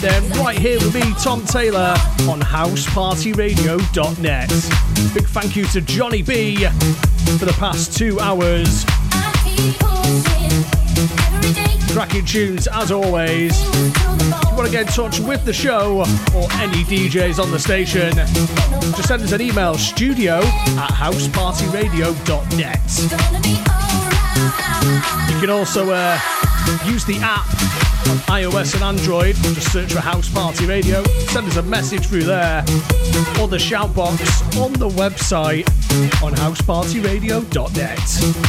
Then, right here with me, Tom Taylor, on housepartyradio.net. Big thank you to Johnny B for the past two hours. Cracking tunes as always. If you want to get in touch with the show or any DJs on the station, just send us an email studio at housepartyradio.net. You can also uh, use the app iOS and Android. Just search for House Party Radio. Send us a message through there or the shout box on the website on housepartyradio.net.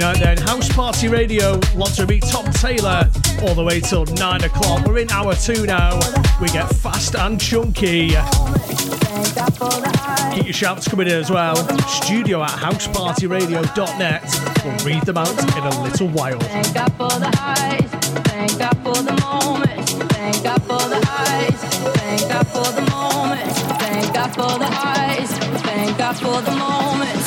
Saturday night then, House Party Radio, lots of me, Tom Taylor, all the way till 9 o'clock. We're in hour two now. We get fast and chunky. Keep your shouts coming in as well. Studio at housepartyradio.net. We'll read them out in a little while. Thank God for the highs. Thank God for the moments. Thank God for the highs. Thank God for the moments. Thank God for the highs. Thank God for the moments.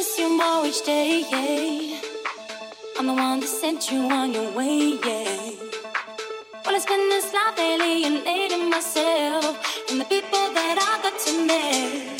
miss you more each day, yeah. I'm the one that sent you on your way, yeah. it's been this life alienating myself and the people that I got to meet.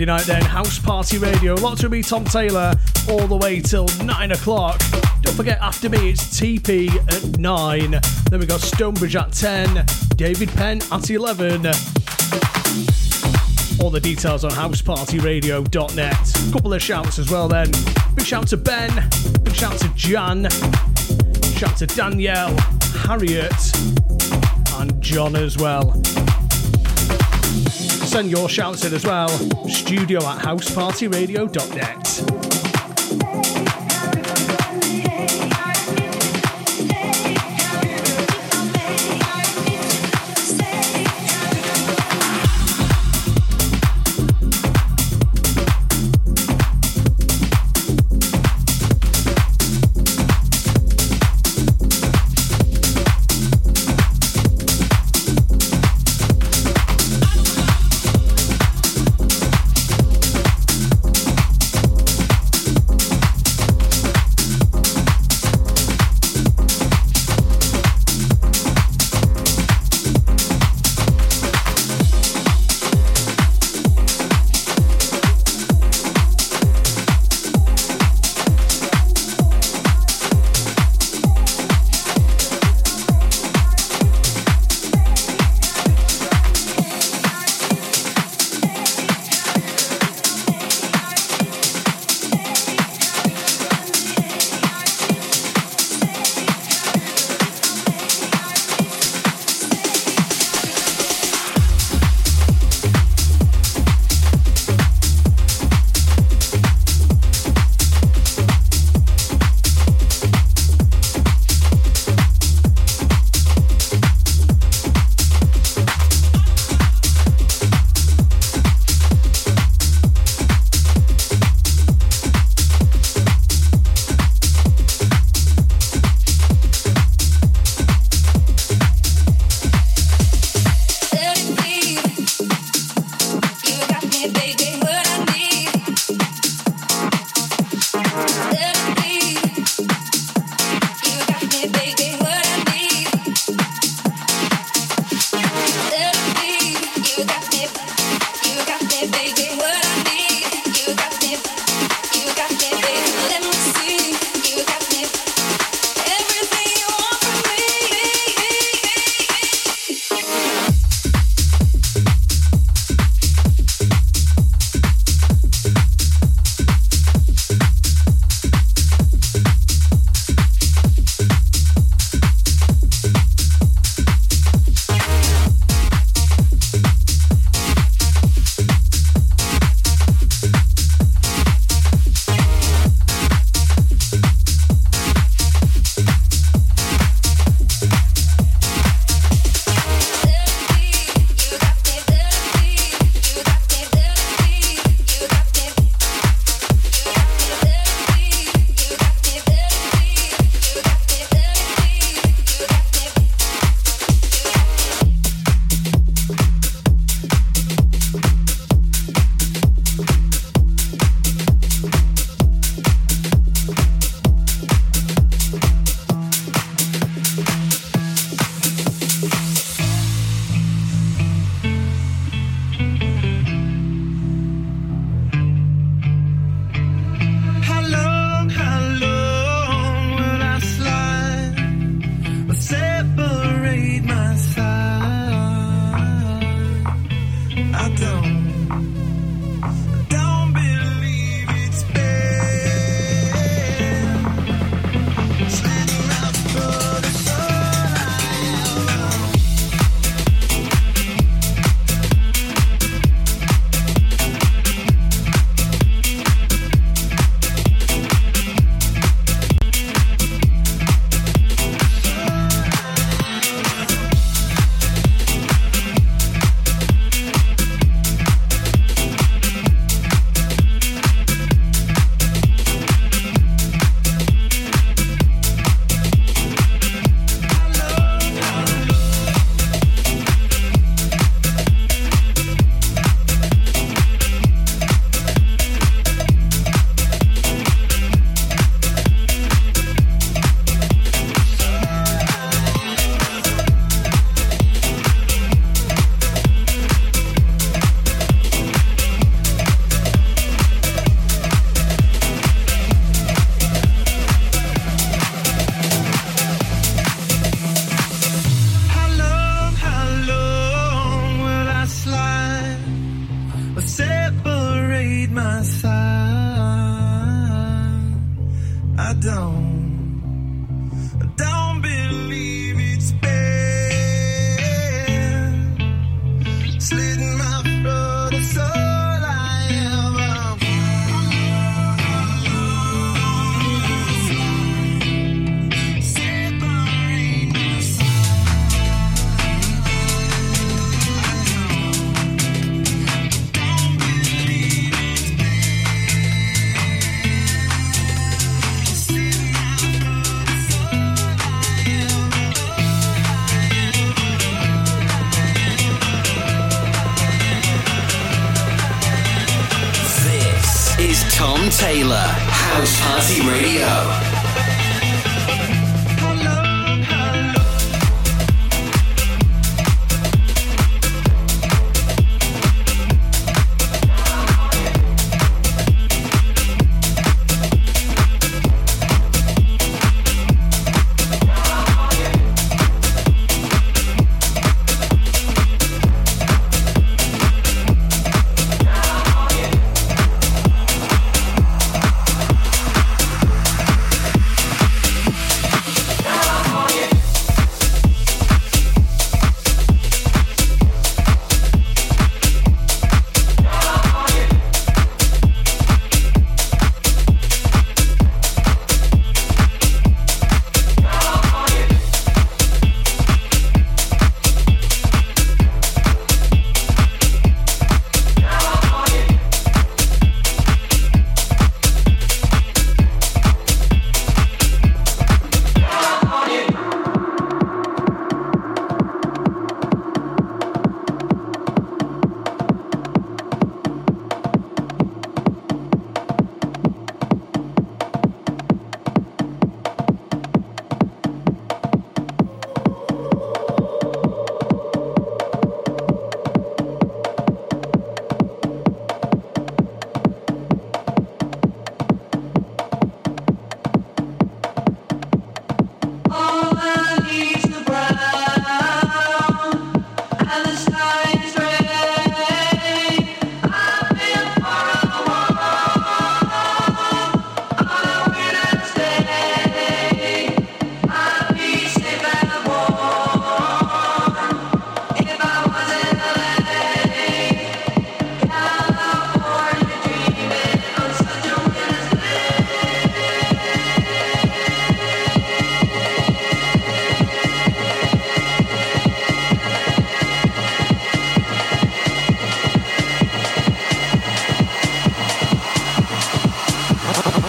Saturday night then, House Party Radio. Lots with me, Tom Taylor, all the way till 9 o'clock. Don't forget, after me, it's TP at 9. Then we got Stonebridge at 10, David Penn at 11. All the details on housepartyradio.net. Couple of shouts as well then. Big shout to Ben, big shout to Jan, shout to Danielle, Harriet, and John as well. Send your shouts in as well. Studio at housepartyradio.net.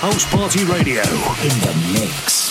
Party Radio in the mix.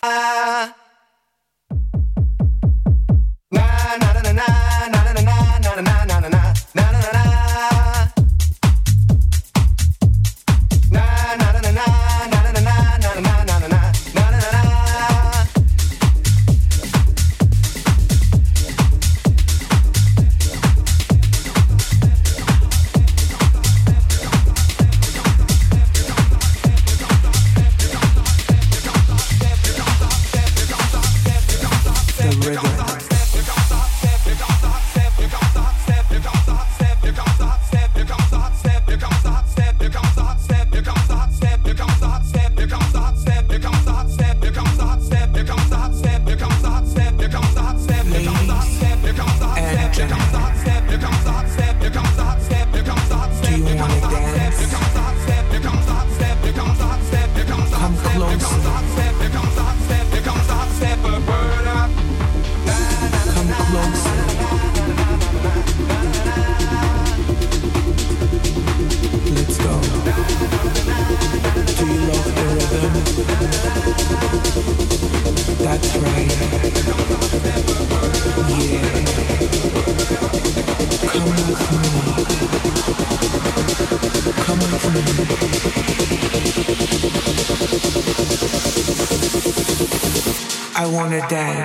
Wanna.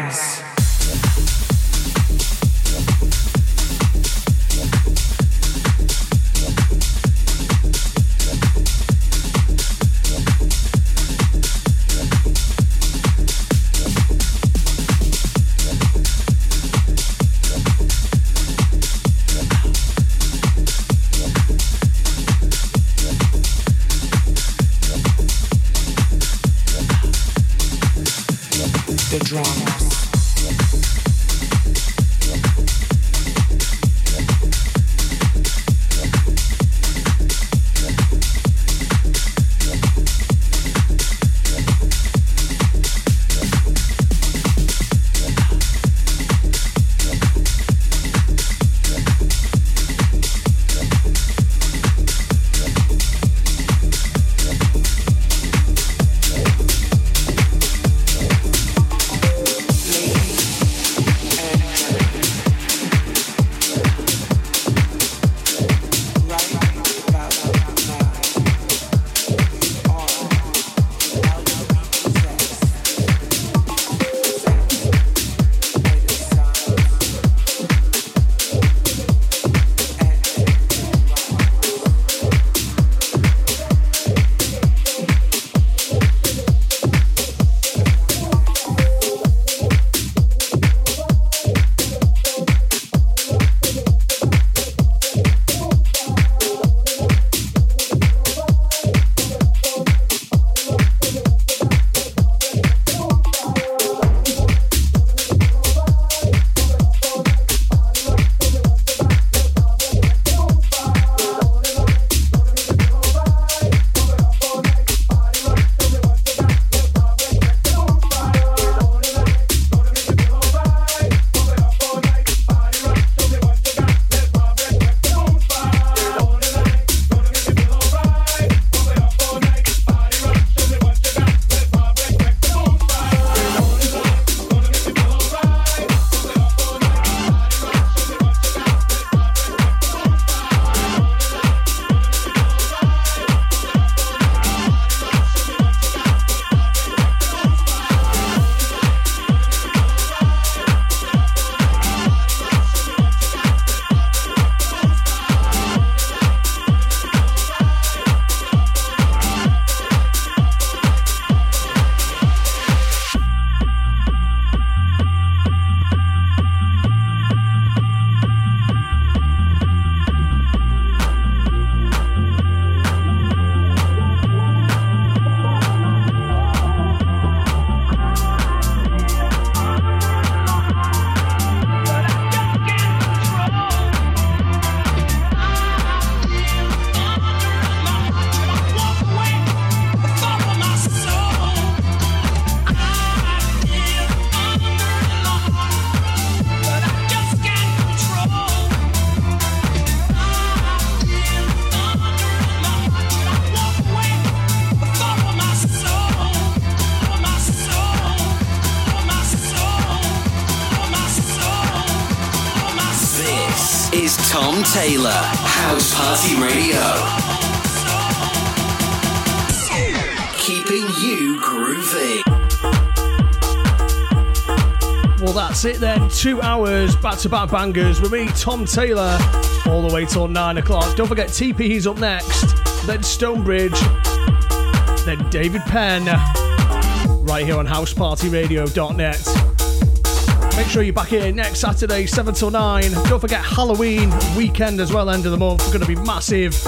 Two hours back to back bangers with me, Tom Taylor, all the way till nine o'clock. Don't forget, TP, he's up next. Then Stonebridge. Then David Penn. Right here on housepartyradio.net. Make sure you're back here next Saturday, 7 till 9. Don't forget Halloween weekend as well, end of the month. Going to be massive.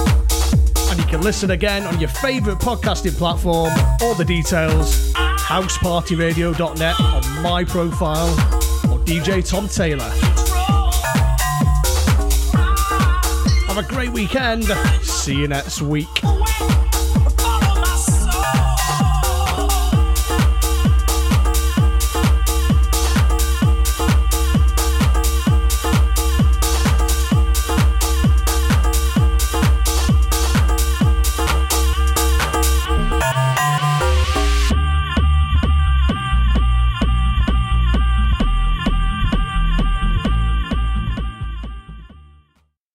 And you can listen again on your favourite podcasting platform. All the details, housepartyradio.net on my profile DJ Tom Taylor. Have a great weekend. See you next week.